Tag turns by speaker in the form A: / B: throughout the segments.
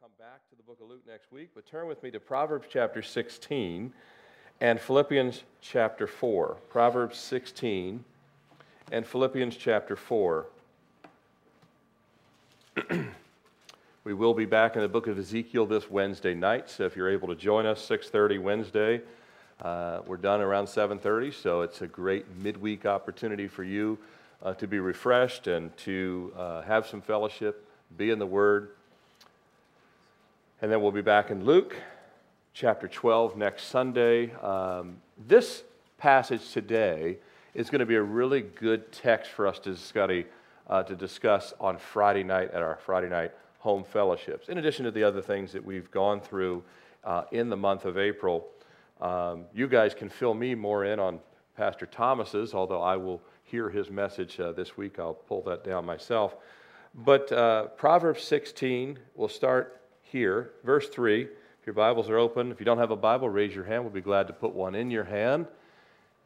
A: come back to the book of Luke next week, but turn with me to Proverbs chapter 16 and Philippians chapter 4. Proverbs 16 and Philippians chapter 4. we will be back in the book of Ezekiel this Wednesday night, so if you're able to join us 6:30 Wednesday, uh, we're done around 7:30, so it's a great midweek opportunity for you uh, to be refreshed and to uh, have some fellowship, be in the Word. And then we'll be back in Luke chapter 12 next Sunday. Um, this passage today is going to be a really good text for us to study, uh, to discuss on Friday night at our Friday night home fellowships, in addition to the other things that we've gone through uh, in the month of April. Um, you guys can fill me more in on Pastor Thomas's, although I will hear his message uh, this week. I'll pull that down myself. But uh, Proverbs 16, we'll start here. Verse 3, if your Bibles are open, if you don't have a Bible, raise your hand. We'll be glad to put one in your hand.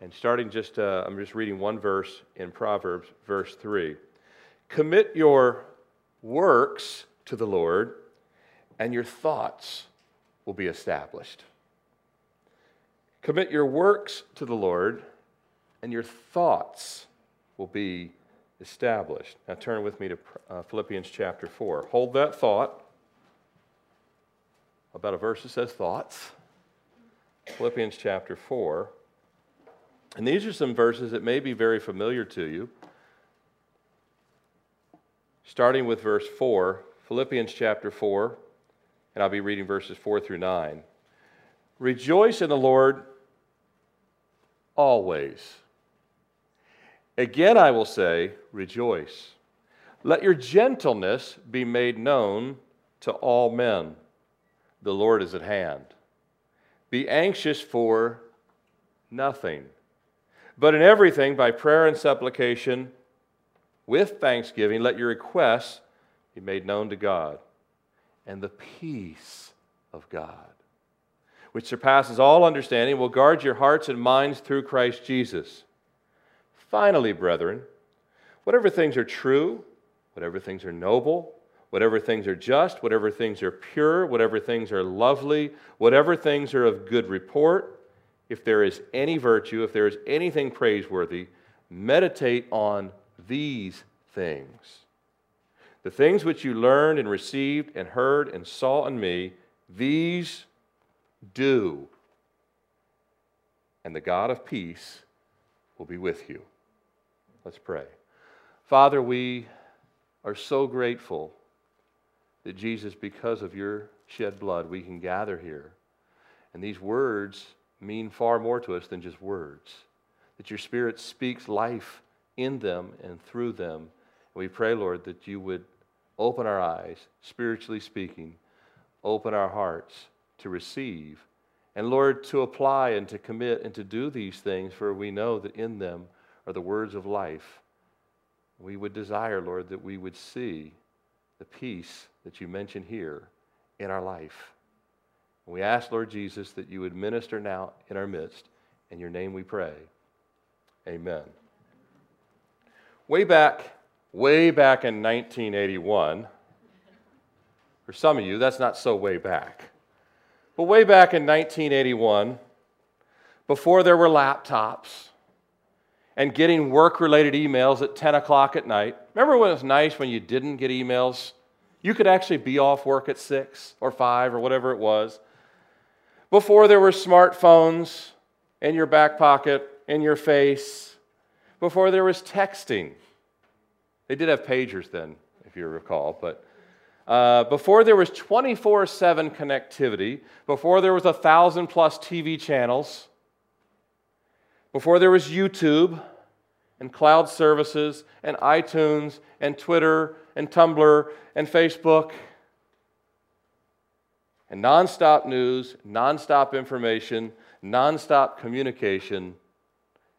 A: And starting just, uh, I'm just reading one verse in Proverbs, verse 3. Commit your works to the Lord, and your thoughts will be established. Commit your works to the Lord, and your thoughts will be established. Now turn with me to uh, Philippians chapter 4. Hold that thought about a verse that says thoughts. Philippians chapter 4. And these are some verses that may be very familiar to you. Starting with verse 4, Philippians chapter 4, and I'll be reading verses 4 through 9. Rejoice in the Lord always. Again, I will say, rejoice. Let your gentleness be made known to all men the Lord is at hand. Be anxious for nothing, but in everything, by prayer and supplication, with thanksgiving, let your requests be made known to God. And the peace of God, which surpasses all understanding, will guard your hearts and minds through Christ Jesus. Finally, brethren, whatever things are true, whatever things are noble, whatever things are just, whatever things are pure, whatever things are lovely, whatever things are of good report, if there is any virtue, if there is anything praiseworthy, meditate on these things. The things which you learned and received and heard and saw in me, these do. And the God of peace will be with you. Let's pray. Father, we are so grateful that Jesus, because of your shed blood, we can gather here. And these words mean far more to us than just words. That your Spirit speaks life in them and through them. We pray, Lord, that you would open our eyes, spiritually speaking, open our hearts to receive. And Lord, to apply and to commit and to do these things, for we know that in them are the words of life. We would desire, Lord, that we would see the peace that you mention here in our life. we ask, Lord Jesus, that you would minister now in our midst. In your name we pray. Amen. Way back, way back in 1981, for some of you, that's not so way back. But way back in 1981, before there were laptops, and getting work related emails at 10 o'clock at night. Remember when it was nice when you didn't get emails? You could actually be off work at 6 or 5 or whatever it was. Before there were smartphones in your back pocket, in your face, before there was texting. They did have pagers then, if you recall, but uh, before there was 24 7 connectivity, before there was a thousand plus TV channels, before there was YouTube and cloud services and iTunes and Twitter and Tumblr and Facebook and nonstop news, nonstop information, nonstop communication,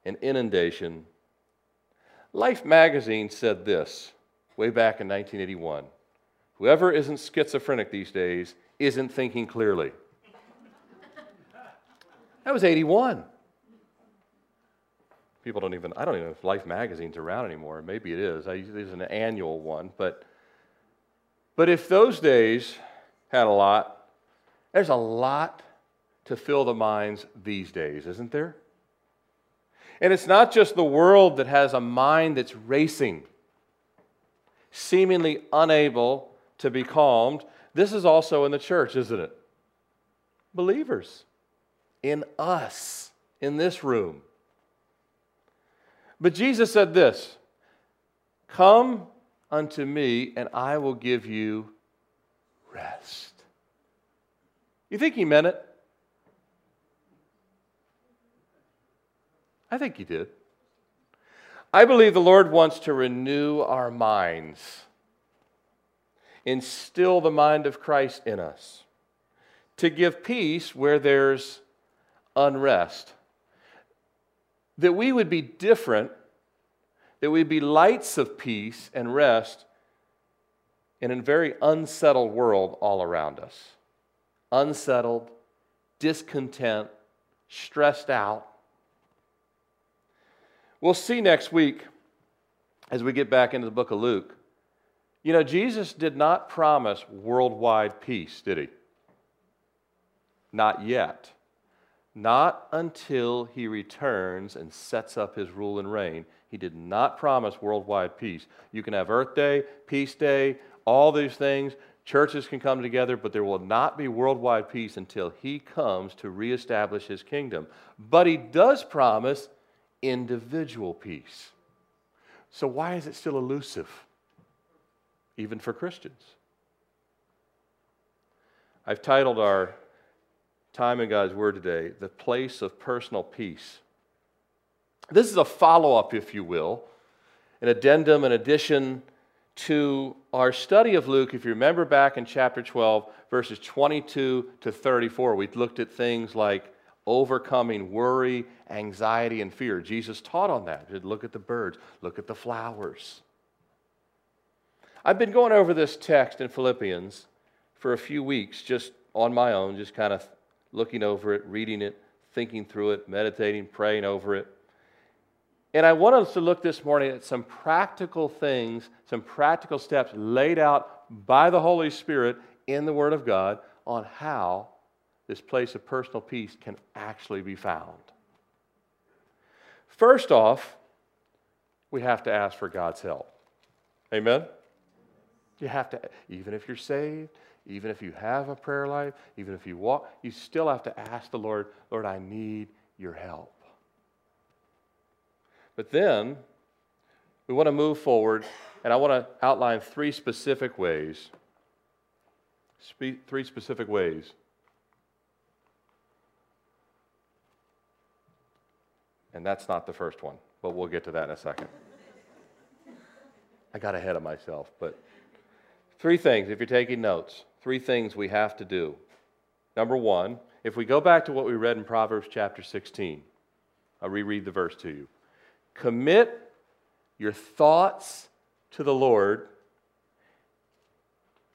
A: and inundation. Life magazine said this way back in 1981 Whoever isn't schizophrenic these days isn't thinking clearly. That was 81 people don't even, I don't even know if Life Magazine's around anymore. Maybe it is. I, there's an annual one. But, but if those days had a lot. There's a lot to fill the minds these days, isn't there? And it's not just the world that has a mind that's racing, seemingly unable to be calmed. This is also in the church, isn't it? Believers in us, in this room. But Jesus said this Come unto me, and I will give you rest. You think he meant it? I think he did. I believe the Lord wants to renew our minds, instill the mind of Christ in us, to give peace where there's unrest. That we would be different, that we'd be lights of peace and rest in a very unsettled world all around us. Unsettled, discontent, stressed out. We'll see next week as we get back into the book of Luke. You know, Jesus did not promise worldwide peace, did he? Not yet. Not until he returns and sets up his rule and reign. He did not promise worldwide peace. You can have Earth Day, Peace Day, all these things. Churches can come together, but there will not be worldwide peace until he comes to reestablish his kingdom. But he does promise individual peace. So, why is it still elusive, even for Christians? I've titled our time in God's Word today, The Place of Personal Peace. This is a follow up, if you will, an addendum, an addition to our study of Luke. If you remember back in chapter 12, verses 22 to 34, we looked at things like overcoming worry, anxiety, and fear. Jesus taught on that. Look at the birds, look at the flowers. I've been going over this text in Philippians for a few weeks, just on my own, just kind of looking over it, reading it, thinking through it, meditating, praying over it. And I want us to look this morning at some practical things, some practical steps laid out by the Holy Spirit in the Word of God on how this place of personal peace can actually be found. First off, we have to ask for God's help. Amen? You have to, even if you're saved, even if you have a prayer life, even if you walk, you still have to ask the Lord, Lord, I need your help. But then we want to move forward, and I want to outline three specific ways. Three specific ways And that's not the first one, but we'll get to that in a second. I got ahead of myself, but three things, if you're taking notes, three things we have to do. Number one, if we go back to what we read in Proverbs chapter 16, I'll reread the verse to you. Commit your thoughts to the Lord,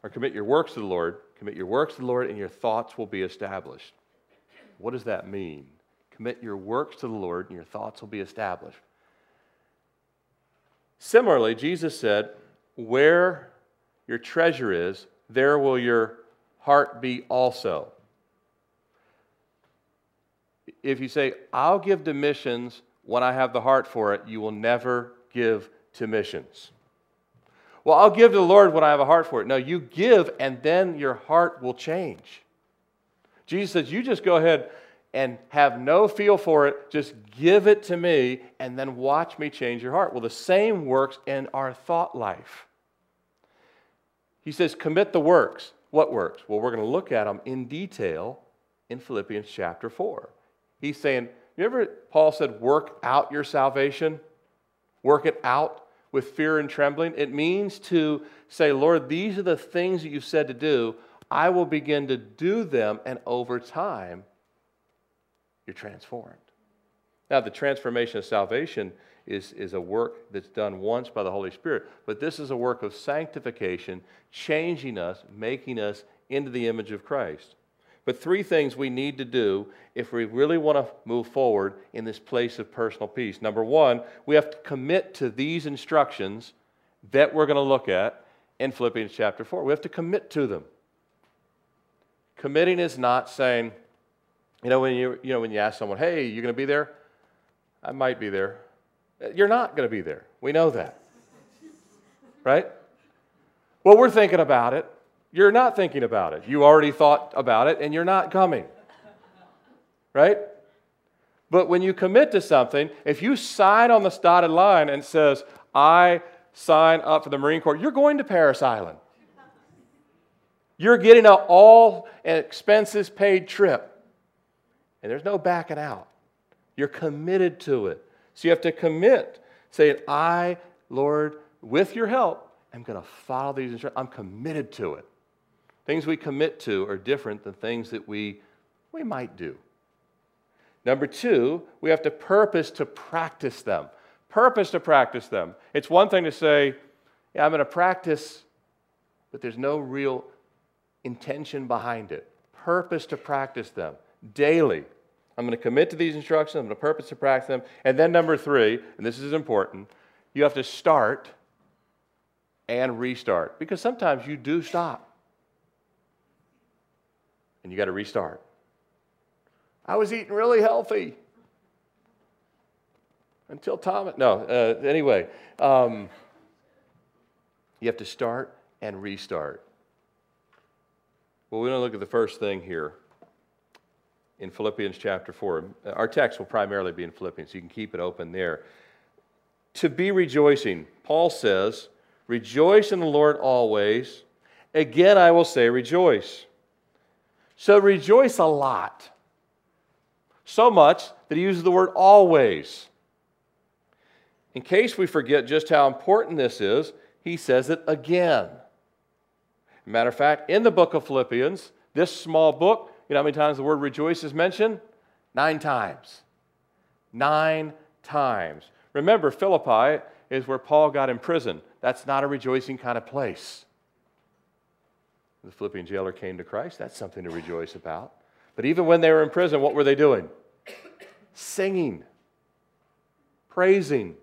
A: or commit your works to the Lord, commit your works to the Lord, and your thoughts will be established. What does that mean? Commit your works to the Lord, and your thoughts will be established. Similarly, Jesus said, Where your treasure is, there will your heart be also. If you say, I'll give to missions when I have the heart for it, you will never give to missions. Well, I'll give to the Lord when I have a heart for it. No, you give, and then your heart will change. Jesus says, You just go ahead and have no feel for it, just give it to me and then watch me change your heart. Well, the same works in our thought life. He says, commit the works. What works? Well, we're going to look at them in detail in Philippians chapter 4. He's saying, remember Paul said, work out your salvation? Work it out with fear and trembling. It means to say, Lord, these are the things that you said to do. I will begin to do them, and over time, you're transformed. Now, the transformation of salvation is, is a work that's done once by the Holy Spirit, but this is a work of sanctification, changing us, making us into the image of Christ. But three things we need to do if we really want to move forward in this place of personal peace. Number one, we have to commit to these instructions that we're going to look at in Philippians chapter 4. We have to commit to them. Committing is not saying, you know, when you, you know, when you ask someone, hey, you're going to be there? I might be there. You're not going to be there. We know that. Right? Well, we're thinking about it. You're not thinking about it. You already thought about it and you're not coming. Right? But when you commit to something, if you sign on the dotted line and says, I sign up for the Marine Corps, you're going to Parris Island. You're getting an all expenses paid trip. And there's no backing out. You're committed to it. So you have to commit. Say, I, Lord, with your help, am going to follow these instructions. I'm committed to it. Things we commit to are different than things that we, we might do. Number two, we have to purpose to practice them. Purpose to practice them. It's one thing to say, yeah, I'm going to practice, but there's no real intention behind it. Purpose to practice them daily. I'm going to commit to these instructions. I'm going to purpose to practice them. And then, number three, and this is important, you have to start and restart because sometimes you do stop and you got to restart. I was eating really healthy until Thomas. No, uh, anyway, um, you have to start and restart. Well, we're going to look at the first thing here in Philippians chapter 4. Our text will primarily be in Philippians, you can keep it open there. To be rejoicing, Paul says, Rejoice in the Lord always. Again, I will say, rejoice. So rejoice a lot. So much that he uses the word always. In case we forget just how important this is, he says it again. Matter of fact, in the book of Philippians, this small book, you know how many times the word rejoice is mentioned? Nine times. Nine times. Remember, Philippi is where Paul got imprisoned. That's not a rejoicing kind of place. The Philippian jailer came to Christ. That's something to rejoice about. But even when they were in prison, what were they doing? Singing, praising,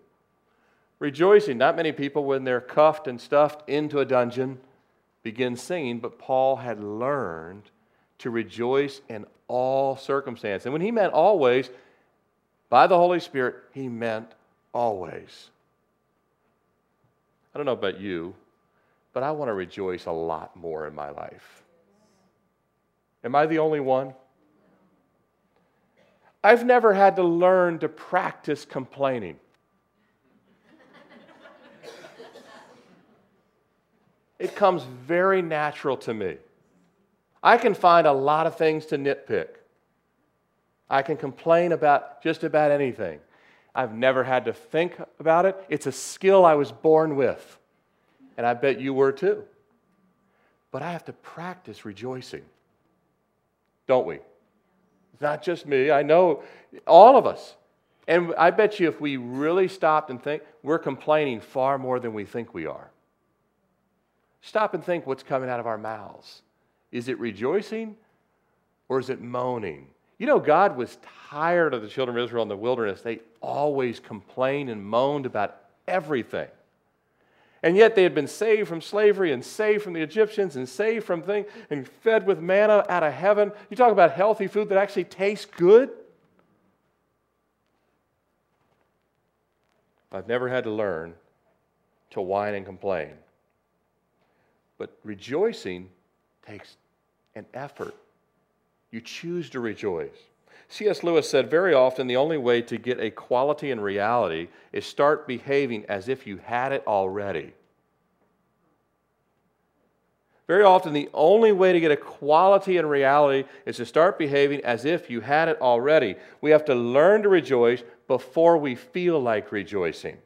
A: rejoicing. Not many people, when they're cuffed and stuffed into a dungeon, begin singing, but Paul had learned to rejoice in all circumstances. And when he meant always, by the Holy Spirit, he meant always. I don't know about you, but I want to rejoice a lot more in my life. Am I the only one? I've never had to learn to practice complaining. It comes very natural to me. I can find a lot of things to nitpick. I can complain about just about anything. I've never had to think about it. It's a skill I was born with. And I bet you were too. But I have to practice rejoicing. Don't we? It's not just me. I know all of us. And I bet you if we really stopped and think, we're complaining far more than we think we are. Stop and think what's coming out of our mouths. Is it rejoicing or is it moaning? You know, God was tired of the children of Israel in the wilderness. They always complained and moaned about everything. And yet they had been saved from slavery and saved from the Egyptians and saved from things and fed with manna out of heaven. You talk about healthy food that actually tastes good. I've never had to learn to whine and complain. But rejoicing takes an effort. You choose to rejoice. C.S. Lewis said very often the only way to get a quality in reality is start behaving as if you had it already. Very often, the only way to get a quality in reality is to start behaving as if you had it already. We have to learn to rejoice before we feel like rejoicing.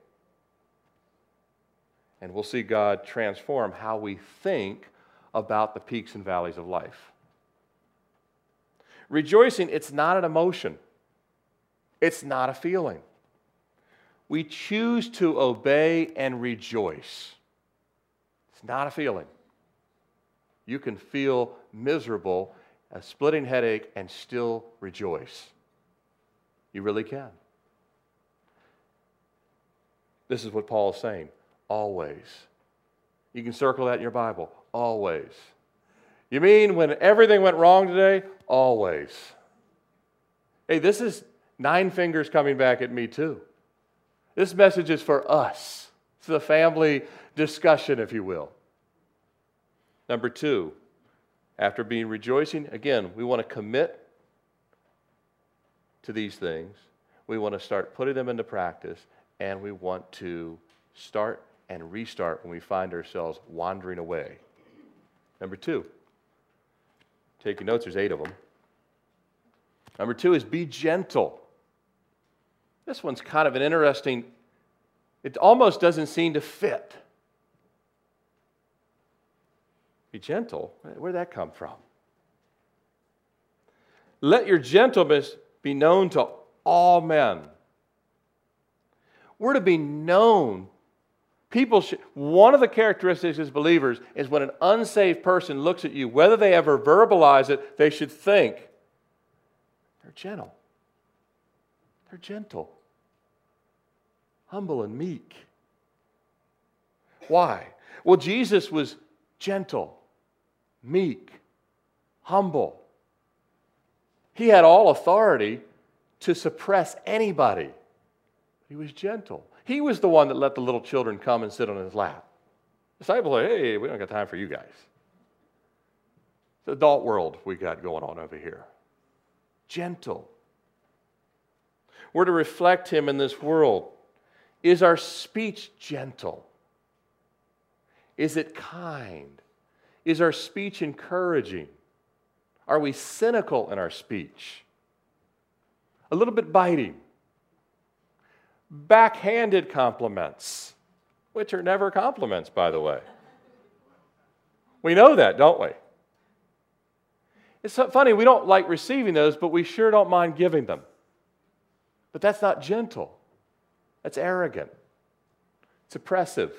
A: And we'll see God transform how we think about the peaks and valleys of life. Rejoicing, it's not an emotion, it's not a feeling. We choose to obey and rejoice. It's not a feeling. You can feel miserable, a splitting headache, and still rejoice. You really can. This is what Paul is saying always. You can circle that in your Bible always. You mean when everything went wrong today? Always. Hey, this is nine fingers coming back at me, too. This message is for us. It's a family discussion, if you will. Number two, after being rejoicing, again, we want to commit to these things. We want to start putting them into practice, and we want to start and restart when we find ourselves wandering away. Number two, take your notes, there's eight of them. Number two is be gentle. This one's kind of an interesting, it almost doesn't seem to fit. Be gentle. Where'd that come from? Let your gentleness be known to all men. We're to be known. People should, one of the characteristics as believers is when an unsaved person looks at you, whether they ever verbalize it, they should think they're gentle. They're gentle, humble, and meek. Why? Well, Jesus was gentle, meek, humble. He had all authority to suppress anybody. He was gentle. He was the one that let the little children come and sit on his lap. Disciples like, hey, we don't got time for you guys. It's the adult world we got going on over here. Gentle. We're to reflect him in this world. Is our speech gentle? Is it kind? Is our speech encouraging? Are we cynical in our speech? A little bit biting? Backhanded compliments, which are never compliments, by the way. We know that, don't we? It's funny, we don't like receiving those, but we sure don't mind giving them. But that's not gentle, that's arrogant, it's oppressive.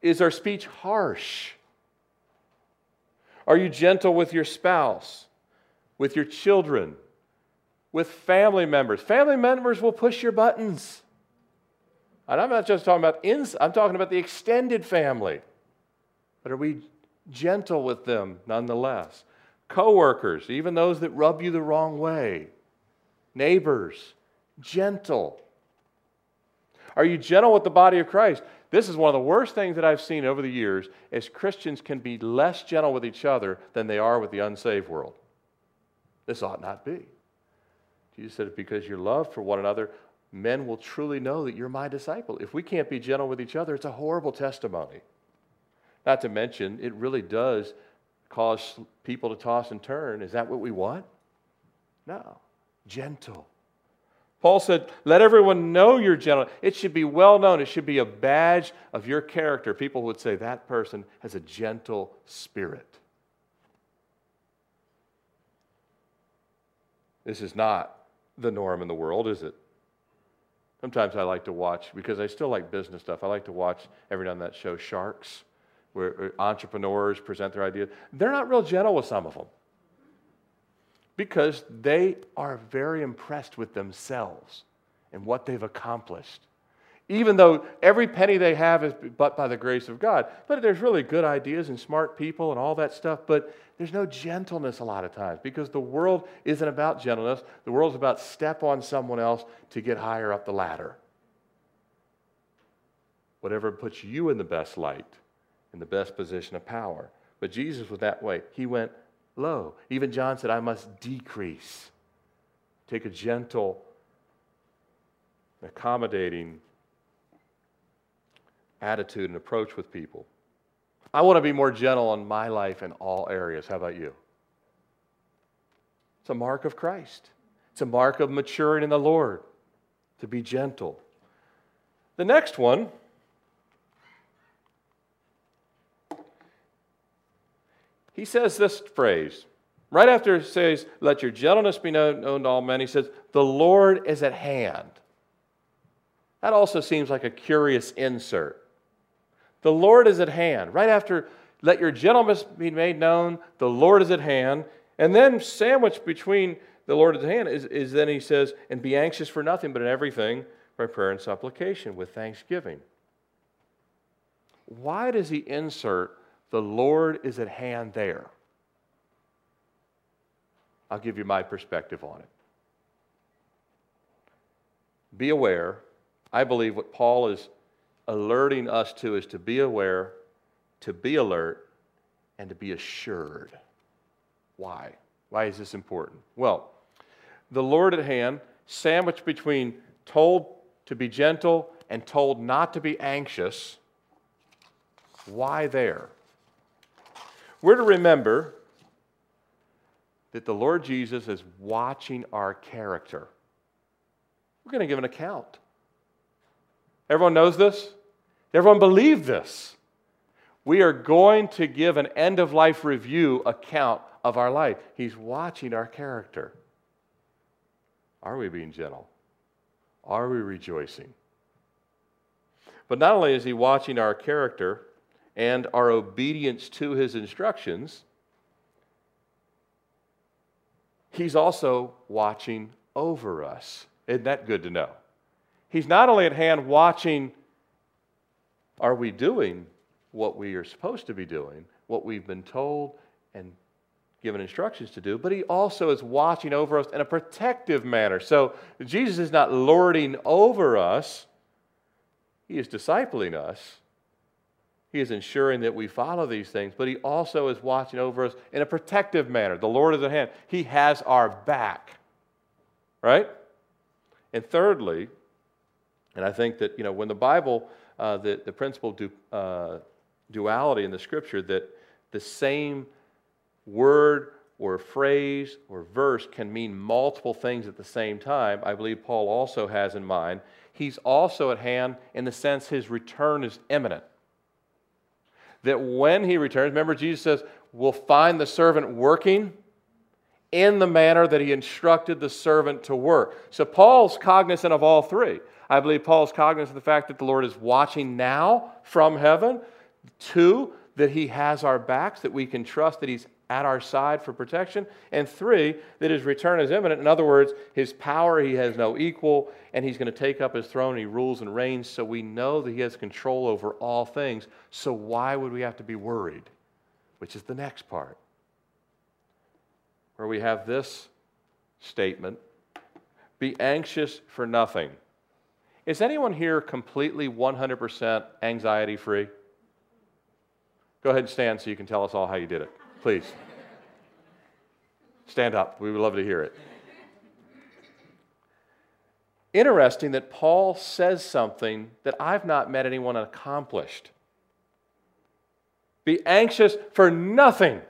A: Is our speech harsh? Are you gentle with your spouse, with your children, with family members? Family members will push your buttons. And I'm not just talking about ins, I'm talking about the extended family. But are we gentle with them nonetheless? Coworkers, even those that rub you the wrong way. Neighbors, gentle. Are you gentle with the body of Christ? This is one of the worst things that I've seen over the years is Christians can be less gentle with each other than they are with the unsaved world. This ought not be. Jesus said, because your love for one another, men will truly know that you're my disciple. If we can't be gentle with each other, it's a horrible testimony. Not to mention, it really does cause people to toss and turn. Is that what we want? No. Gentle. Paul said, Let everyone know you're gentle. It should be well known. It should be a badge of your character. People would say that person has a gentle spirit. This is not the norm in the world, is it? Sometimes I like to watch, because I still like business stuff, I like to watch every now and then that show Sharks, where uh, entrepreneurs present their ideas. They're not real gentle with some of them because they are very impressed with themselves and what they've accomplished. Even though every penny they have is but by the grace of God. But there's really good ideas and smart people and all that stuff, but there's no gentleness a lot of times because the world isn't about gentleness. The world's about step on someone else to get higher up the ladder. Whatever puts you in the best light, in the best position of power. But Jesus was that way. He went low. Even John said, I must decrease. Take a gentle, accommodating attitude and approach with people. I want to be more gentle in my life in all areas. How about you? It's a mark of Christ, it's a mark of maturing in the Lord to be gentle. The next one he says this phrase. Right after he says, Let your gentleness be known, known to all men, he says, The Lord is at hand. That also seems like a curious insert. The Lord is at hand. Right after, let your gentleness be made known, the Lord is at hand. And then, sandwiched between the Lord is at hand, is, is then he says, And be anxious for nothing, but in everything by prayer and supplication with thanksgiving. Why does he insert the Lord is at hand there. I'll give you my perspective on it. Be aware. I believe what Paul is alerting us to is to be aware, to be alert, and to be assured. Why? Why is this important? Well, the Lord at hand, sandwiched between told to be gentle and told not to be anxious. Why there? We're to remember that the Lord Jesus is watching our character. We're going to give an account. Everyone knows this? Everyone believe this? We are going to give an end of life review account of our life. He's watching our character. Are we being gentle? Are we rejoicing? But not only is he watching our character and our obedience to his instructions, he's also watching over us. Isn't that good to know? He's not only at hand watching, are we doing what we are supposed to be doing, what we've been told and given instructions to do, but he also is watching over us in a protective manner. So Jesus is not lording over us, he is discipling us. He is ensuring that we follow these things, but he also is watching over us in a protective manner. The Lord is at hand. He has our back. Right? And thirdly, and I think that, you know, when the Bible, uh, the, the principle of du, uh, duality in the scripture, that the same word or phrase or verse can mean multiple things at the same time, I believe Paul also has in mind. He's also at hand in the sense his return is imminent. That when he returns, remember, Jesus says, we'll find the servant working in the manner that he instructed the servant to work. So Paul's cognizant of all three. I believe Paul's cognizant of the fact that the Lord is watching now from heaven. Two, that he has our backs, that we can trust that he's at our side for protection. And three, that his return is imminent. In other words, his power, he has no equal, and he's going to take up his throne. He rules and reigns, so we know that he has control over all things. So why would we have to be worried? Which is the next part where we have this statement Be anxious for nothing. Is anyone here completely 100% anxiety free? Go ahead and stand so you can tell us all how you did it, please. Stand up. We would love to hear it. Interesting that Paul says something that I've not met anyone accomplished. Be anxious for nothing.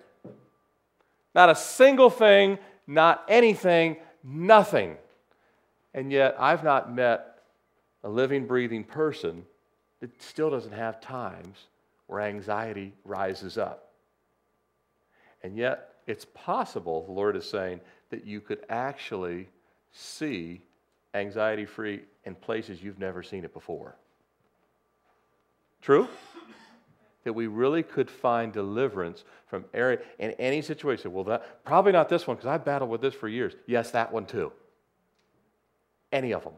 A: Not a single thing, not anything, nothing. And yet, I've not met a living, breathing person that still doesn't have times where anxiety rises up. And yet, it's possible, the Lord is saying, that you could actually see anxiety free in places you've never seen it before. True? that we really could find deliverance from area in any situation. Well, that probably not this one because I've battled with this for years. Yes, that one too. Any of them.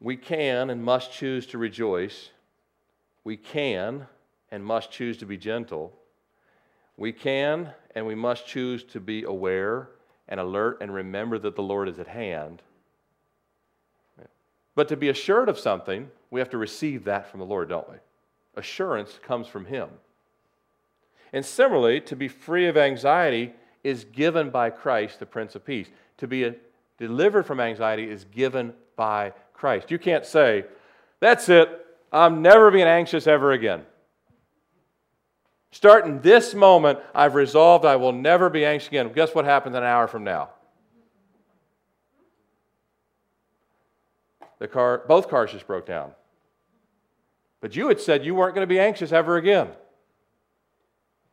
A: We can and must choose to rejoice. We can and must choose to be gentle. We can and we must choose to be aware and alert and remember that the Lord is at hand. But to be assured of something, we have to receive that from the Lord, don't we? Assurance comes from Him. And similarly, to be free of anxiety is given by Christ, the Prince of Peace. To be delivered from anxiety is given by Christ. You can't say, that's it, I'm never being anxious ever again. Starting this moment, I've resolved I will never be anxious again. Guess what happens an hour from now? The car, both cars just broke down. But you had said you weren't going to be anxious ever again.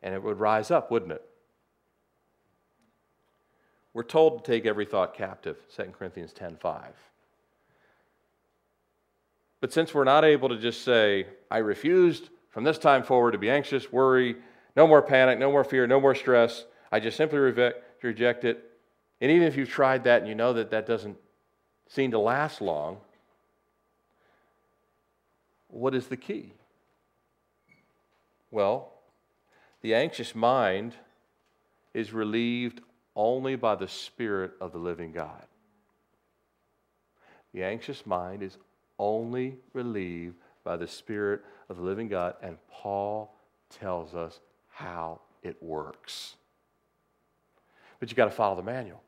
A: And it would rise up, wouldn't it? We're told to take every thought captive, 2 Corinthians 10:5. But since we're not able to just say, I refused from this time forward to be anxious, worry, no more panic, no more fear, no more stress, I just simply reject it. And even if you've tried that and you know that that doesn't seem to last long, what is the key? Well, the anxious mind is relieved only by the Spirit of the living God. The anxious mind is only relieved by the Spirit of the living God, and Paul tells us how it works. But you've got to follow the manual.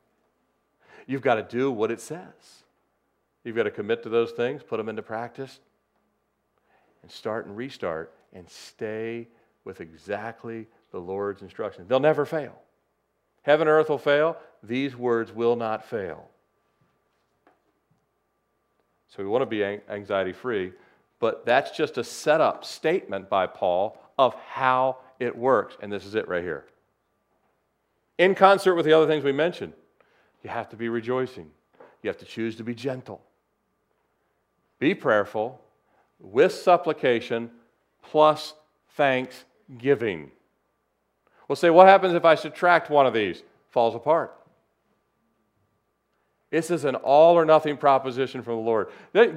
A: You've got to do what it says. You've got to commit to those things, put them into practice, and start and restart and stay with exactly the Lord's instructions. They'll never fail. Heaven and earth will fail, these words will not fail. So we want to be anxiety free, but that's just a setup statement by Paul of how it works. And this is it right here. In concert with the other things we mentioned, you have to be rejoicing. You have to choose to be gentle. Be prayerful with supplication plus thanksgiving. We'll say, what happens if I subtract one of these? Falls apart. This is an all or nothing proposition from the Lord.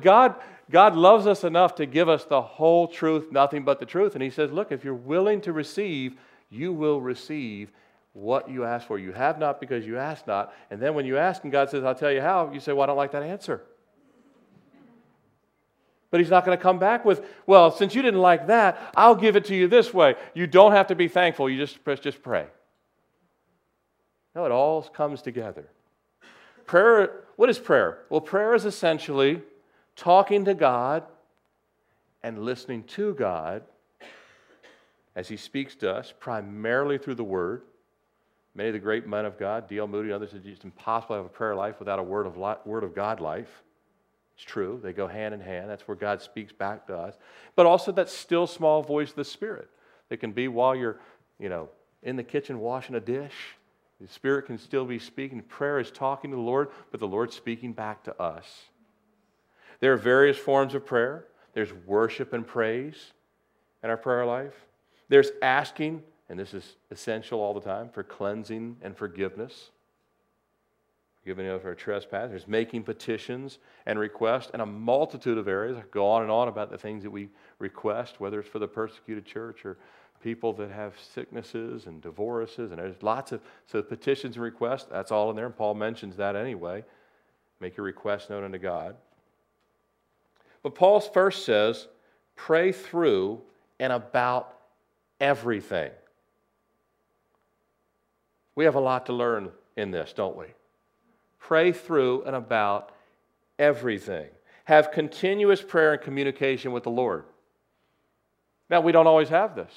A: God, God loves us enough to give us the whole truth, nothing but the truth. And He says, Look, if you're willing to receive, you will receive what you ask for. You have not because you ask not. And then when you ask and God says, I'll tell you how, you say, Well, I don't like that answer. But he's not going to come back with, well, since you didn't like that, I'll give it to you this way. You don't have to be thankful. You just, just pray. No, it all comes together. Prayer, what is prayer? Well, prayer is essentially talking to God and listening to God as he speaks to us, primarily through the Word. Many of the great men of God, D.L. Moody and others, said it's impossible to have a prayer life without a word of, word of God life. It's true, they go hand in hand. That's where God speaks back to us. But also that still small voice of the Spirit. It can be while you're, you know, in the kitchen washing a dish. The Spirit can still be speaking. Prayer is talking to the Lord, but the Lord's speaking back to us. There are various forms of prayer. There's worship and praise in our prayer life. There's asking, and this is essential all the time, for cleansing and forgiveness forgiving of our trespasses. There's making petitions and requests and a multitude of areas. I go on and on about the things that we request, whether it's for the persecuted church or people that have sicknesses and divorces. And there's lots of so petitions and requests. That's all in there. And Paul mentions that anyway. Make your request known unto God. But Paul first says, pray through and about everything. We have a lot to learn in this, don't we? pray through and about everything. Have continuous prayer and communication with the Lord. Now, we don't always have this.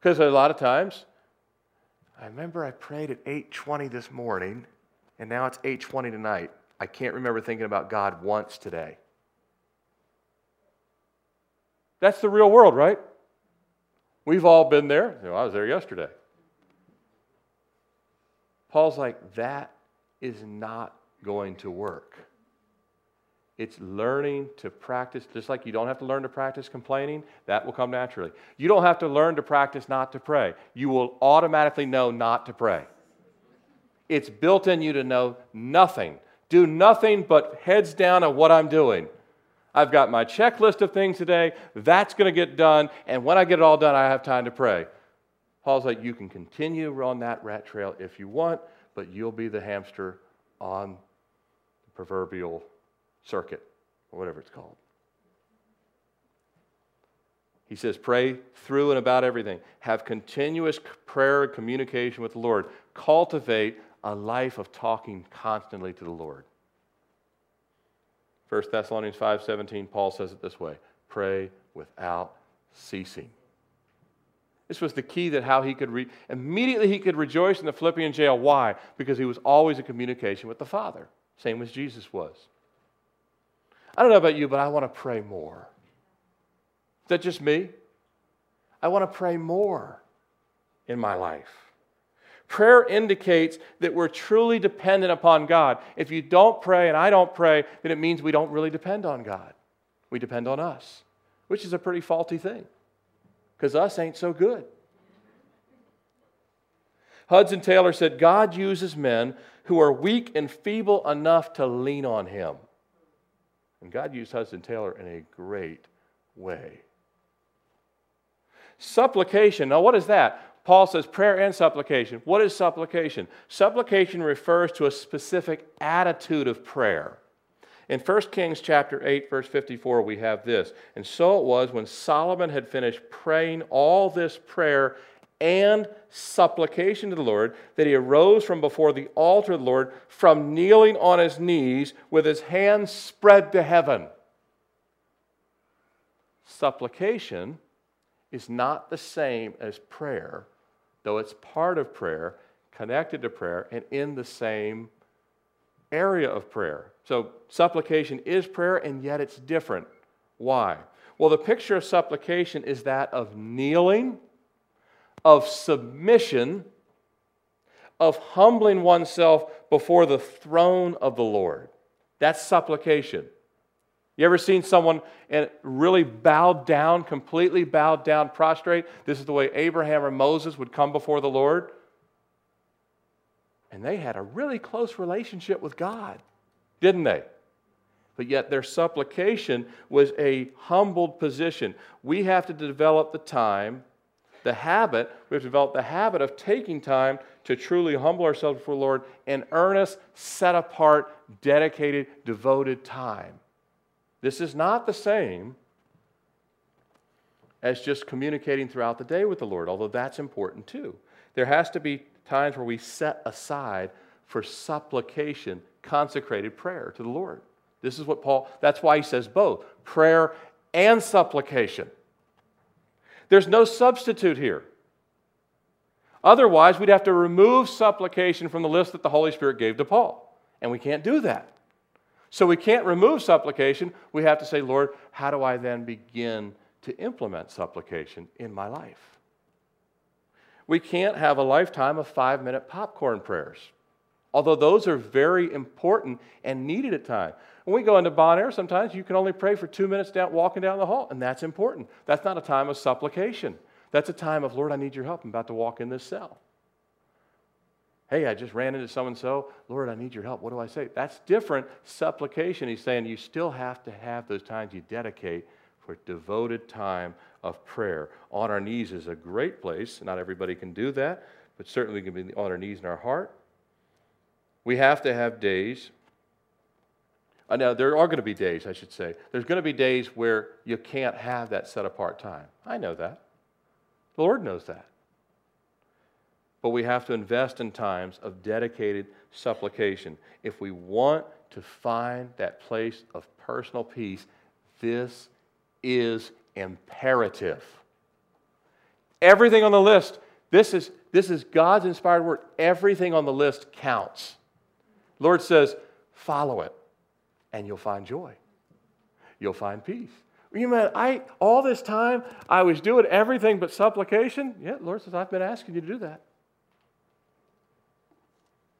A: Because a lot of times, I remember I prayed at 8:20 this morning, and now it's 8:20 tonight. I can't remember thinking about God once today. That's the real world, right? We've all been there. You know, I was there yesterday. Paul's like, that is not going to work. It's learning to practice, just like you don't have to learn to practice complaining, that will come naturally. You don't have to learn to practice not to pray. You will automatically know not to pray. It's built in you to know nothing. Do nothing but heads down on what I'm doing. I've got my checklist of things today. That's going to get done. And when I get it all done, I have time to pray. Paul's like, you can continue on that rat trail if you want, but you'll be the hamster on the proverbial circuit, or whatever it's called. He says, pray through and about everything. Have continuous prayer and communication with the Lord. Cultivate a life of talking constantly to the Lord. 1 Thessalonians 5:17 Paul says it this way, pray without ceasing. This was the key that how he could re- immediately he could rejoice in the Philippian jail. Why? Because he was always in communication with the Father, same as Jesus was. I don't know about you, but I want to pray more. Is that just me? I want to pray more in my life. Prayer indicates that we're truly dependent upon God. If you don't pray and I don't pray, then it means we don't really depend on God. We depend on us, which is a pretty faulty thing because us ain't so good. Hudson Taylor said, God uses men who are weak and feeble enough to lean on him. And God used Hudson Taylor in a great way. Supplication. Now, what is that? Paul says prayer and supplication. What is supplication? Supplication refers to a specific attitude of prayer. In 1 Kings chapter 8 verse 54 we have this. And so it was when Solomon had finished praying all this prayer and supplication to the Lord that he arose from before the altar of the Lord from kneeling on his knees with his hands spread to heaven. Supplication is not the same as prayer, though it's part of prayer, connected to prayer, and in the same area of prayer. So, supplication is prayer, and yet it's different. Why? Well, the picture of supplication is that of kneeling, of submission, of humbling oneself before the throne of the Lord. That's supplication. You ever seen someone and really bowed down, completely bowed down, prostrate? This is the way Abraham or Moses would come before the Lord. And they had a really close relationship with God didn't they? But yet their supplication was a humbled position. We have to develop the time, the habit, we have to develop the habit of taking time to truly humble ourselves before the Lord in earnest, set apart, dedicated, devoted time. This is not the same as just communicating throughout the day with the Lord, although that's important too. There has to be times where we set aside for supplication consecrated prayer to the Lord. This is what Paul, that's why he says both prayer and supplication. There's no substitute here. Otherwise, we'd have to remove supplication from the list that the Holy Spirit gave to Paul. And we can't do that. So we can't remove supplication. We have to say, Lord, how do I then begin to implement supplication in my life? We can't have a lifetime of five minute popcorn prayers although those are very important and needed at times. When we go into Bon Air, sometimes you can only pray for two minutes down, walking down the hall, and that's important. That's not a time of supplication. That's a time of, Lord, I need your help. I'm about to walk in this cell. Hey, I just ran into so and so. Lord, I need your help. What do I say? That's different supplication. He's saying you still have to have those times you dedicate for devoted time of prayer. On our knees is a great place. Not everybody can do that, but certainly we can be on our knees in our heart. We have to have days. Uh, now, there are going to be days, I should say. There's going to be days where you can't have that set apart time. I know that. The Lord knows that. But we have to invest in times of dedicated supplication. If we want to find that place of personal peace, this is imperative. Everything on the list, this is, this is God's inspired word. Everything on the list counts. Lord says, follow it, and you'll find joy. You'll find peace. You mean I all this time I was doing everything but supplication? Yeah, Lord says, I've been asking you to do that.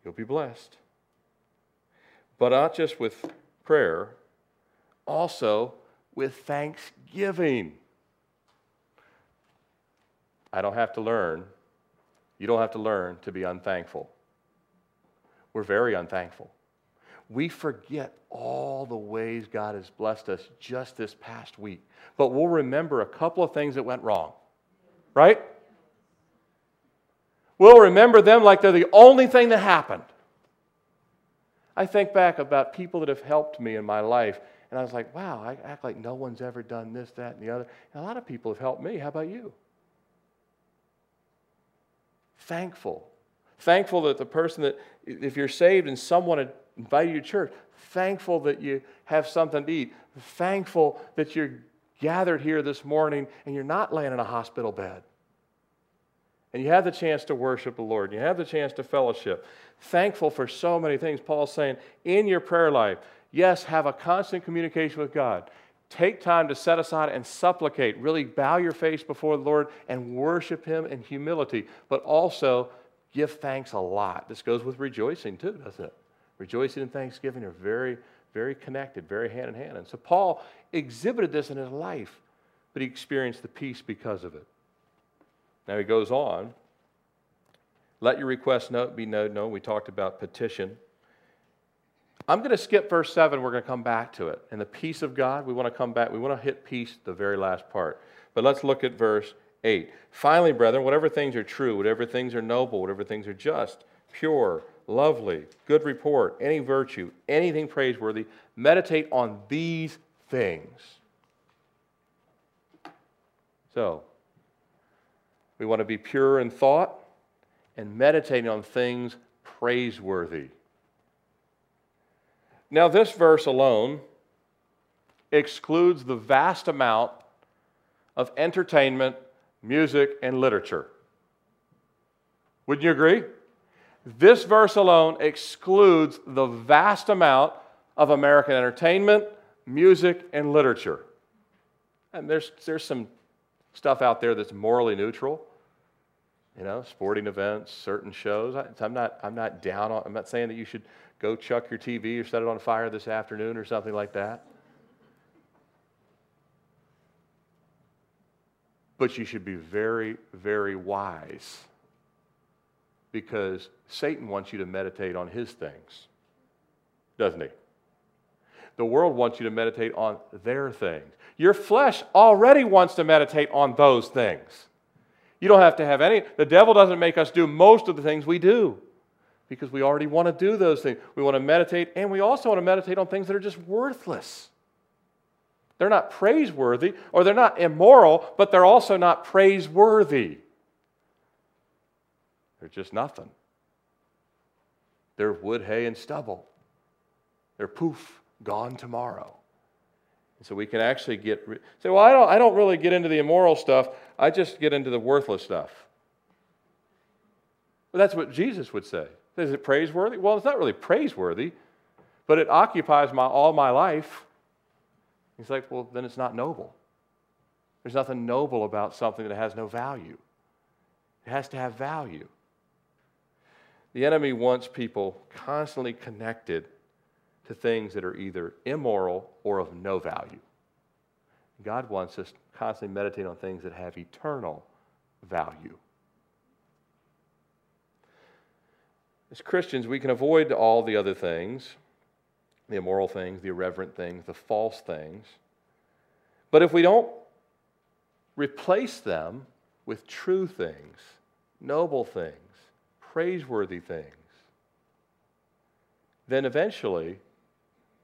A: You'll be blessed. But not just with prayer, also with thanksgiving. I don't have to learn. You don't have to learn to be unthankful we're very unthankful. We forget all the ways God has blessed us just this past week. But we'll remember a couple of things that went wrong, right? We'll remember them like they're the only thing that happened. I think back about people that have helped me in my life, and I was like, wow, I act like no one's ever done this, that, and the other. And a lot of people have helped me. How about you? Thankful Thankful that the person that, if you're saved and someone invited you to church, thankful that you have something to eat. Thankful that you're gathered here this morning and you're not laying in a hospital bed. And you have the chance to worship the Lord. You have the chance to fellowship. Thankful for so many things. Paul's saying, in your prayer life, yes, have a constant communication with God. Take time to set aside and supplicate. Really bow your face before the Lord and worship Him in humility, but also give thanks a lot. This goes with rejoicing too, doesn't it? Rejoicing and thanksgiving are very, very connected, very hand in hand. And so Paul exhibited this in his life, but he experienced the peace because of it. Now he goes on. Let your request note be known. No, we talked about petition. I'm going to skip verse 7. We're going to come back to it. And the peace of God, we want to come back. We want to hit peace, the very last part. But let's look at verse 8. Finally, brethren, whatever things are true, whatever things are noble, whatever things are just, pure, lovely, good report, any virtue, anything praiseworthy, meditate on these things. So, we want to be pure in thought and meditating on things praiseworthy. Now, this verse alone excludes the vast amount of entertainment, music, and literature. Wouldn't you agree? This verse alone excludes the vast amount of American entertainment, music, and literature. And there's, there's some stuff out there that's morally neutral, you know, sporting events, certain shows. I, am not, I'm not down on, I'm not saying that you should go chuck your TV or set it on fire this afternoon or something like that. But you should be very, very wise because Satan wants you to meditate on his things, doesn't he? The world wants you to meditate on their things. Your flesh already wants to meditate on those things. You don't have to have any, the devil doesn't make us do most of the things we do because we already want to do those things. We want to meditate, and we also want to meditate on things that are just worthless. They're not praiseworthy or they're not immoral, but they're also not praiseworthy. They're just nothing. They're wood, hay, and stubble. They're poof, gone tomorrow. And so we can actually get say, well, I don't, I don't really get into the immoral stuff. I just get into the worthless stuff. Well, that's what Jesus would say. Is it praiseworthy? Well, it's not really praiseworthy, but it occupies my, all my life. He's like, well, then it's not noble. There's nothing noble about something that has no value. It has to have value. The enemy wants people constantly connected to things that are either immoral or of no value. God wants us to constantly meditate on things that have eternal value. As Christians, we can avoid all the other things the immoral things, the irreverent things, the false things. But if we don't replace them with true things, noble things, praiseworthy things, then eventually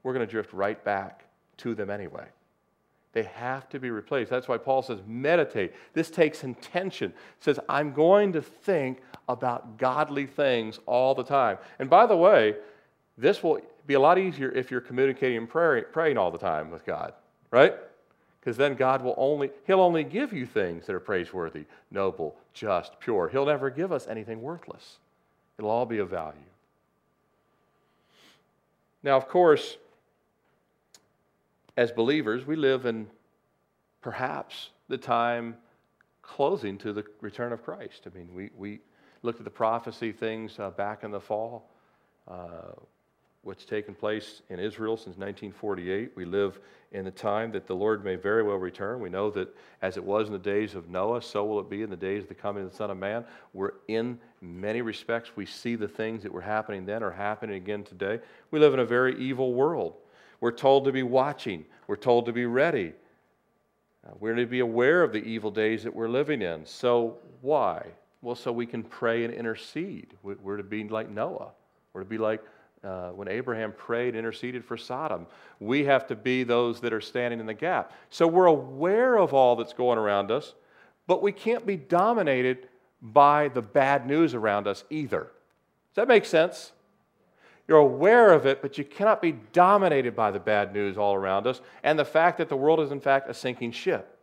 A: we're going to drift right back to them anyway. They have to be replaced. That's why Paul says, meditate. This takes intention. Says, I'm going to think about godly things all the time. And by the way, this will be a lot easier if you're communicating and praying, praying all the time with God, right? Because then God will only, He'll only give you things that are praiseworthy, noble, just, pure. He'll never give us anything worthless. It'll all be of value. Now, of course, as believers, we live in perhaps the time closing to the return of Christ. I mean, we, we looked at the prophecy things uh, back in the fall. Uh, what's taken place in Israel since 1948. We live in the time that the Lord may very well return. We know that as it was in the days of Noah, so will it be in the days of the coming of the Son of Man. We're in many respects, we see the things that were happening then are happening again today. We live in a very evil world. We're told to be watching, we're told to be ready. Uh, we're to be aware of the evil days that we're living in. So, why? Well, so we can pray and intercede. We're to be like Noah. We're to be like uh, when Abraham prayed, interceded for Sodom. We have to be those that are standing in the gap. So we're aware of all that's going around us, but we can't be dominated by the bad news around us either. Does that make sense? You're aware of it, but you cannot be dominated by the bad news all around us and the fact that the world is, in fact, a sinking ship.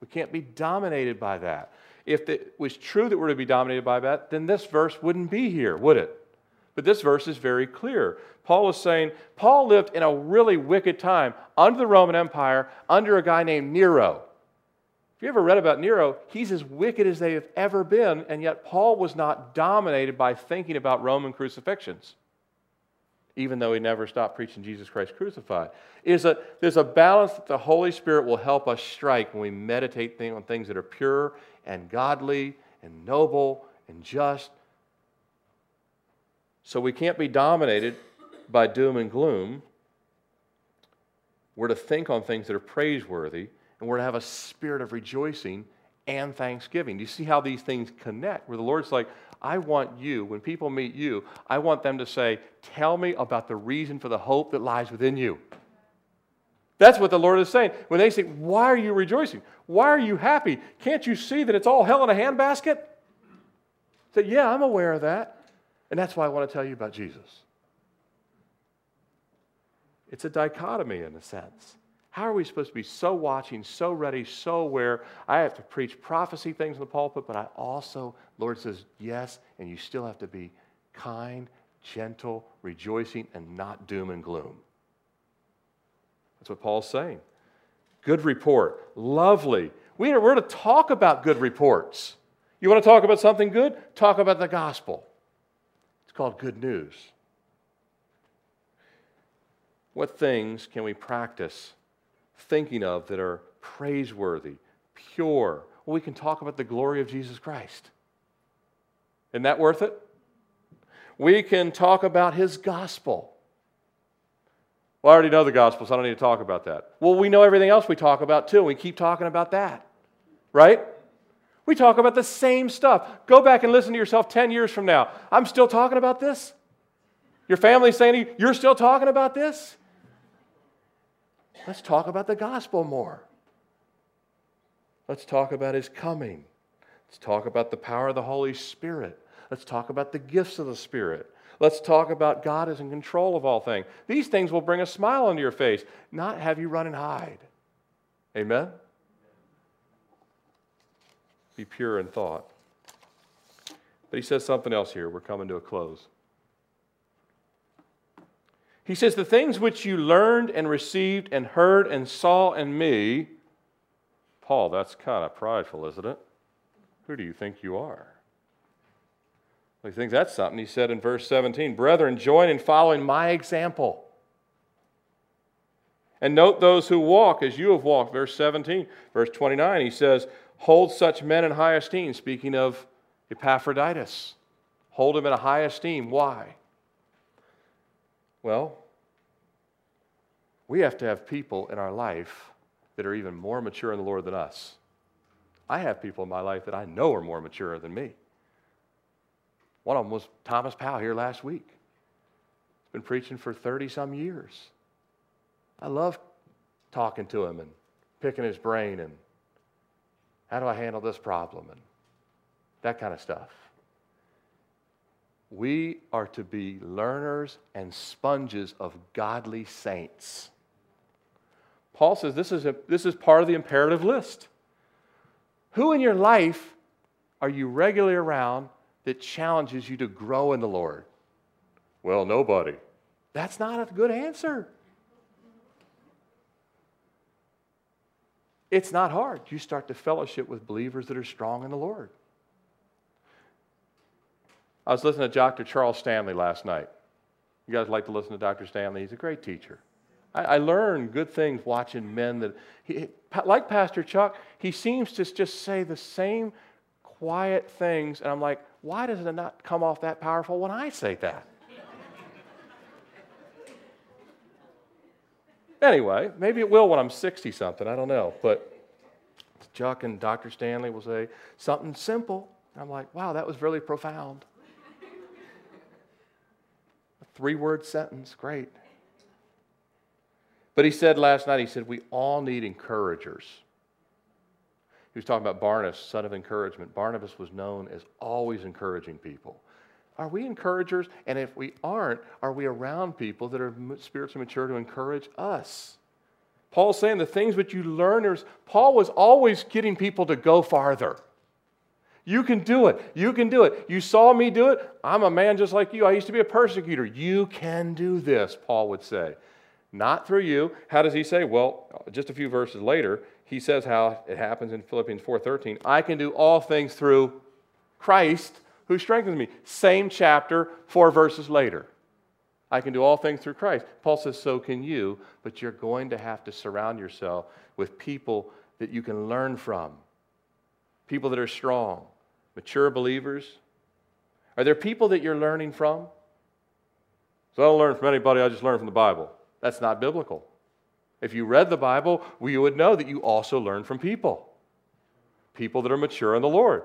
A: We can't be dominated by that. If it was true that we're to be dominated by that, then this verse wouldn't be here, would it? But this verse is very clear. Paul is saying Paul lived in a really wicked time under the Roman Empire, under a guy named Nero. If you ever read about Nero, he's as wicked as they have ever been, and yet Paul was not dominated by thinking about Roman crucifixions, even though he never stopped preaching Jesus Christ crucified. Is a, there's a balance that the Holy Spirit will help us strike when we meditate on things that are pure and godly and noble and just so we can't be dominated by doom and gloom. We're to think on things that are praiseworthy, and we're to have a spirit of rejoicing and thanksgiving. Do you see how these things connect? Where the Lord's like, I want you, when people meet you, I want them to say, Tell me about the reason for the hope that lies within you. That's what the Lord is saying. When they say, Why are you rejoicing? Why are you happy? Can't you see that it's all hell in a handbasket? Say, Yeah, I'm aware of that. And that's why I want to tell you about Jesus. It's a dichotomy in a sense. How are we supposed to be so watching, so ready, so aware? I have to preach prophecy things in the pulpit, but I also, Lord says, yes, and you still have to be kind, gentle, rejoicing, and not doom and gloom. That's what Paul's saying. Good report. Lovely. We are, we're to talk about good reports. You want to talk about something good? Talk about the gospel. It's called good news. What things can we practice thinking of that are praiseworthy, pure? Well, we can talk about the glory of Jesus Christ. Isn't that worth it? We can talk about his gospel. Well, I already know the gospel, so I don't need to talk about that. Well, we know everything else we talk about too. We keep talking about that, right? We talk about the same stuff. Go back and listen to yourself 10 years from now. I'm still talking about this? Your family's saying, You're still talking about this? Let's talk about the gospel more. Let's talk about his coming. Let's talk about the power of the Holy Spirit. Let's talk about the gifts of the Spirit. Let's talk about God is in control of all things. These things will bring a smile onto your face, not have you run and hide. Amen? Be pure in thought. But he says something else here. We're coming to a close. He says, The things which you learned and received and heard and saw in me, Paul, that's kind of prideful, isn't it? Who do you think you are? Well, you think that's something? He said in verse 17, Brethren, join in following my example. And note those who walk as you have walked. Verse 17. Verse 29, he says, Hold such men in high esteem. Speaking of Epaphroditus, hold him in a high esteem. Why? Well, we have to have people in our life that are even more mature in the Lord than us. I have people in my life that I know are more mature than me. One of them was Thomas Powell here last week. He's been preaching for 30 some years. I love talking to him and picking his brain and how do I handle this problem and that kind of stuff. We are to be learners and sponges of godly saints. Paul says this is, a, this is part of the imperative list. Who in your life are you regularly around that challenges you to grow in the Lord? Well, nobody. That's not a good answer. It's not hard. You start to fellowship with believers that are strong in the Lord. I was listening to Dr. Charles Stanley last night. You guys like to listen to Dr. Stanley? He's a great teacher. I, I learned good things watching men that, he, like Pastor Chuck, he seems to just say the same quiet things, and I'm like, why does it not come off that powerful when I say that? Anyway, maybe it will when I'm 60 something. I don't know. But Chuck and Dr. Stanley will say something simple. I'm like, wow, that was really profound. A three word sentence, great. But he said last night, he said, we all need encouragers. He was talking about Barnabas, son of encouragement. Barnabas was known as always encouraging people. Are we encouragers? And if we aren't, are we around people that are spiritually mature to encourage us? Paul's saying the things which you learners, Paul was always getting people to go farther. You can do it. You can do it. You saw me do it. I'm a man just like you. I used to be a persecutor. You can do this, Paul would say. Not through you. How does he say? Well, just a few verses later, he says how it happens in Philippians 4:13. I can do all things through Christ who strengthens me. Same chapter, four verses later. I can do all things through Christ. Paul says, so can you, but you're going to have to surround yourself with people that you can learn from, people that are strong, mature believers. Are there people that you're learning from? So I don't learn from anybody, I just learn from the Bible. That's not biblical. If you read the Bible, you would know that you also learn from people. People that are mature in the Lord.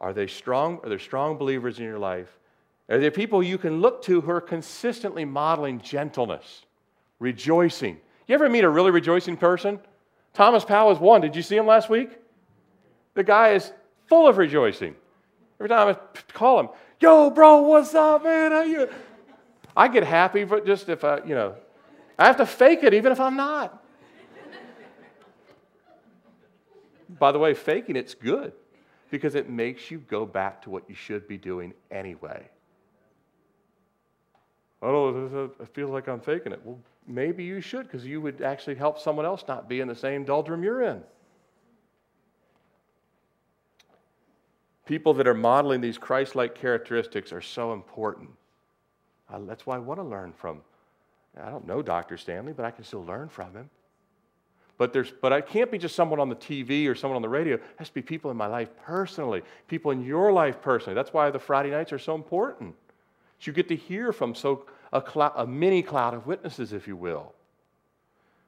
A: Are they strong? Are there strong believers in your life? Are there people you can look to who are consistently modeling gentleness, rejoicing? You ever meet a really rejoicing person? Thomas Powell is one. Did you see him last week? The guy is full of rejoicing. Every time I call him, yo, bro, what's up, man? How you? I get happy, but just if I, you know, I have to fake it even if I'm not. By the way, faking it's good because it makes you go back to what you should be doing anyway. Oh, it feels like I'm faking it. Well, maybe you should because you would actually help someone else not be in the same doldrum you're in. People that are modeling these Christ like characteristics are so important. that's why I want to learn from. I don't know Dr. Stanley, but I can still learn from him. But, there's, but I can't be just someone on the TV or someone on the radio. It has to be people in my life personally, people in your life personally. That's why the Friday nights are so important. You get to hear from so a, a mini cloud of witnesses, if you will.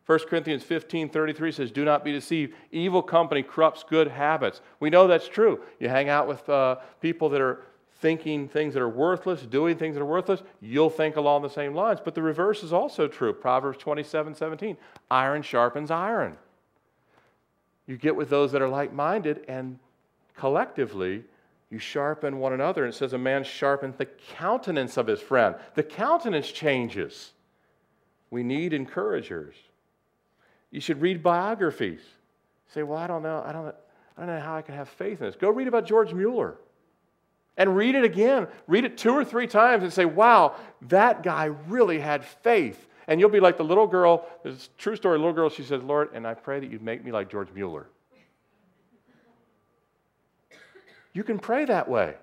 A: 1 Corinthians 15 33 says, Do not be deceived. Evil company corrupts good habits. We know that's true. You hang out with uh, people that are thinking things that are worthless, doing things that are worthless, you'll think along the same lines. But the reverse is also true. Proverbs 27 17. Iron sharpens iron. You get with those that are like minded, and collectively, you sharpen one another. And it says, A man sharpens the countenance of his friend. The countenance changes. We need encouragers. You should read biographies. say, Well, I don't know. I don't, I don't know how I can have faith in this. Go read about George Mueller and read it again. Read it two or three times and say, wow, that guy really had faith. And you'll be like the little girl, this true story, little girl, she says, Lord, and I pray that you'd make me like George Mueller. You can pray that way.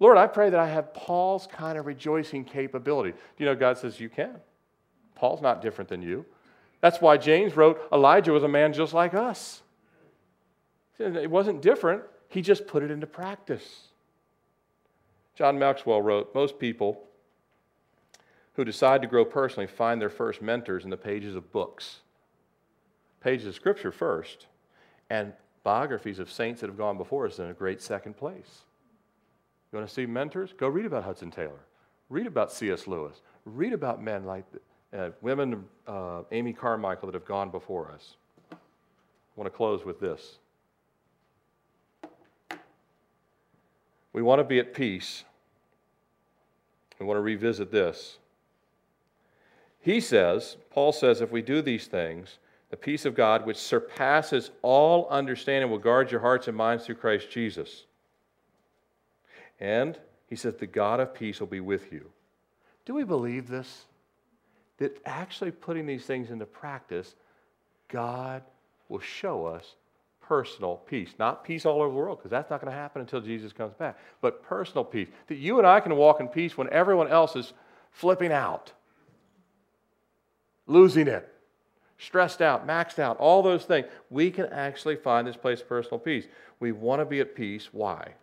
A: Lord, I pray that I have Paul's kind of rejoicing capability. You know, God says you can. Paul's not different than you. That's why James wrote Elijah was a man just like us. It wasn't different, he just put it into practice. John Maxwell wrote Most people who decide to grow personally find their first mentors in the pages of books, pages of scripture first, and biographies of saints that have gone before us in a great second place. You want to see mentors? Go read about Hudson Taylor. Read about C.S. Lewis. Read about men like uh, women, uh, Amy Carmichael, that have gone before us. I want to close with this. We want to be at peace. We want to revisit this. He says, Paul says, if we do these things, the peace of God, which surpasses all understanding, will guard your hearts and minds through Christ Jesus. And he says, the God of peace will be with you. Do we believe this? That actually putting these things into practice, God will show us personal peace. Not peace all over the world, because that's not going to happen until Jesus comes back, but personal peace. That you and I can walk in peace when everyone else is flipping out, losing it, stressed out, maxed out, all those things. We can actually find this place of personal peace. We want to be at peace. Why?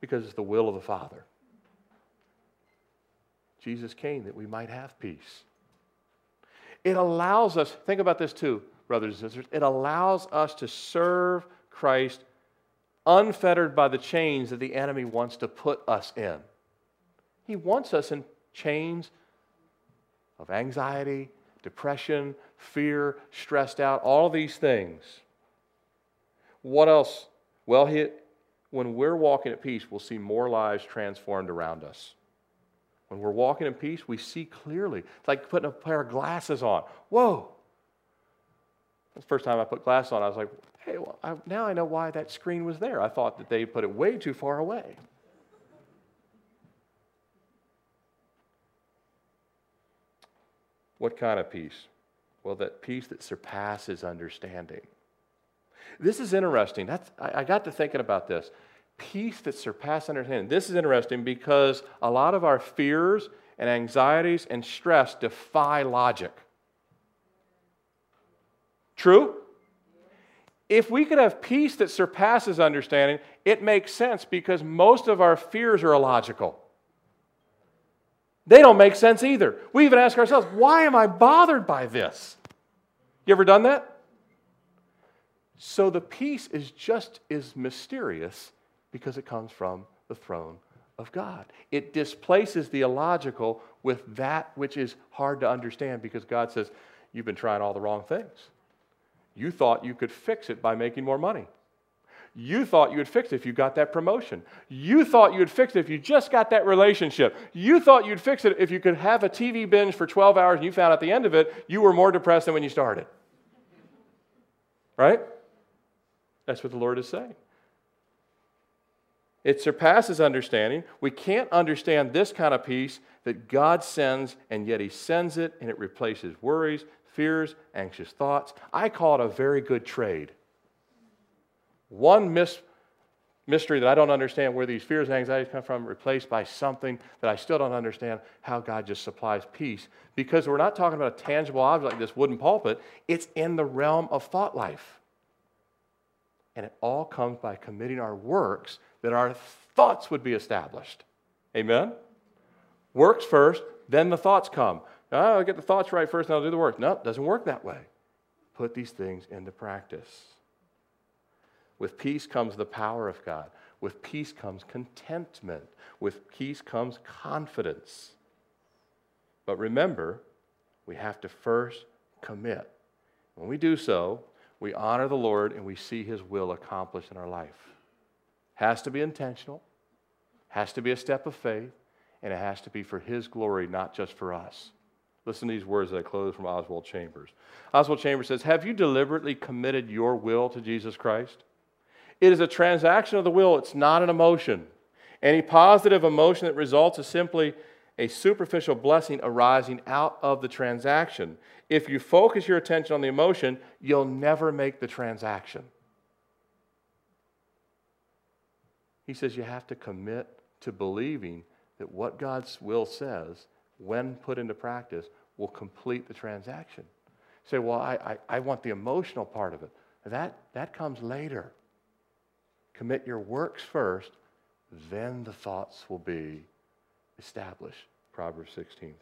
A: Because it's the will of the Father. Jesus came that we might have peace. It allows us, think about this too brothers and sisters. It allows us to serve Christ unfettered by the chains that the enemy wants to put us in. He wants us in chains of anxiety, depression, fear, stressed out, all these things. What else? Well, he, when we're walking at peace, we'll see more lives transformed around us. When we're walking in peace, we see clearly. It's like putting a pair of glasses on. Whoa, the first time I put glasses on, I was like, hey, well, I, now I know why that screen was there. I thought that they put it way too far away. What kind of peace? Well, that peace that surpasses understanding. This is interesting. That's, I, I got to thinking about this. Peace that surpasses understanding. This is interesting because a lot of our fears and anxieties and stress defy logic. True? If we could have peace that surpasses understanding, it makes sense because most of our fears are illogical. They don't make sense either. We even ask ourselves, why am I bothered by this? You ever done that? So the peace is just as mysterious because it comes from the throne of God. It displaces the illogical with that which is hard to understand because God says, You've been trying all the wrong things. You thought you could fix it by making more money. You thought you would fix it if you got that promotion. You thought you would fix it if you just got that relationship. You thought you'd fix it if you could have a TV binge for 12 hours and you found at the end of it you were more depressed than when you started. Right? That's what the Lord is saying. It surpasses understanding. We can't understand this kind of peace that God sends, and yet He sends it, and it replaces worries, fears, anxious thoughts. I call it a very good trade. One mis- mystery that I don't understand where these fears and anxieties come from, replaced by something that I still don't understand how God just supplies peace. Because we're not talking about a tangible object like this wooden pulpit, it's in the realm of thought life. And it all comes by committing our works that our thoughts would be established. Amen? Works first, then the thoughts come. Oh, I'll get the thoughts right first, and I'll do the work. No, it doesn't work that way. Put these things into practice. With peace comes the power of God. With peace comes contentment. With peace comes confidence. But remember, we have to first commit. When we do so, we honor the Lord and we see His will accomplished in our life. Has to be intentional, has to be a step of faith, and it has to be for His glory, not just for us. Listen to these words that I close from Oswald Chambers. Oswald Chambers says, Have you deliberately committed your will to Jesus Christ? It is a transaction of the will, it's not an emotion. Any positive emotion that results is simply a superficial blessing arising out of the transaction. If you focus your attention on the emotion, you'll never make the transaction. He says you have to commit to believing that what God's will says, when put into practice, will complete the transaction. You say, well, I, I, I want the emotional part of it. That, that comes later. Commit your works first, then the thoughts will be established. Proverbs 16:3.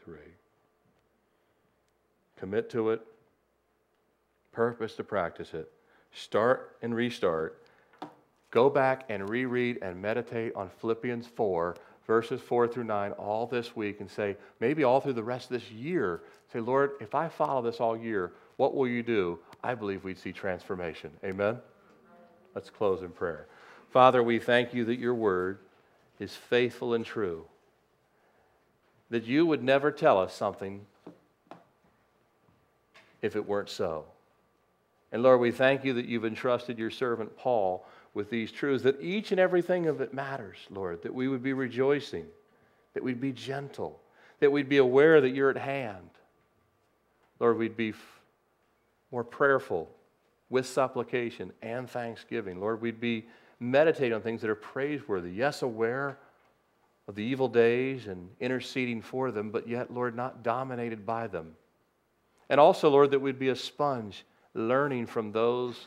A: Commit to it, purpose to practice it, start and restart. Go back and reread and meditate on Philippians 4, verses 4 through 9, all this week, and say, maybe all through the rest of this year, say, Lord, if I follow this all year, what will you do? I believe we'd see transformation. Amen? Let's close in prayer. Father, we thank you that your word is faithful and true, that you would never tell us something if it weren't so. And Lord, we thank you that you've entrusted your servant Paul with these truths, that each and everything of it matters, Lord, that we would be rejoicing, that we'd be gentle, that we'd be aware that you're at hand. Lord, we'd be more prayerful with supplication and thanksgiving. Lord, we'd be meditating on things that are praiseworthy. Yes, aware of the evil days and interceding for them, but yet, Lord, not dominated by them. And also, Lord, that we'd be a sponge learning from those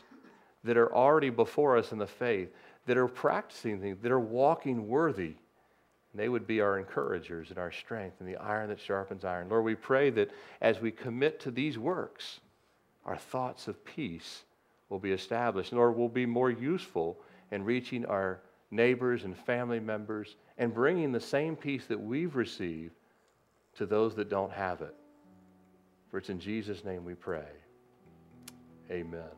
A: that are already before us in the faith, that are practicing things, that are walking worthy. And they would be our encouragers and our strength and the iron that sharpens iron. Lord, we pray that as we commit to these works, our thoughts of peace will be established, Lord, we'll be more useful in reaching our neighbors and family members and bringing the same peace that we've received to those that don't have it. For it's in Jesus' name we pray. Amen.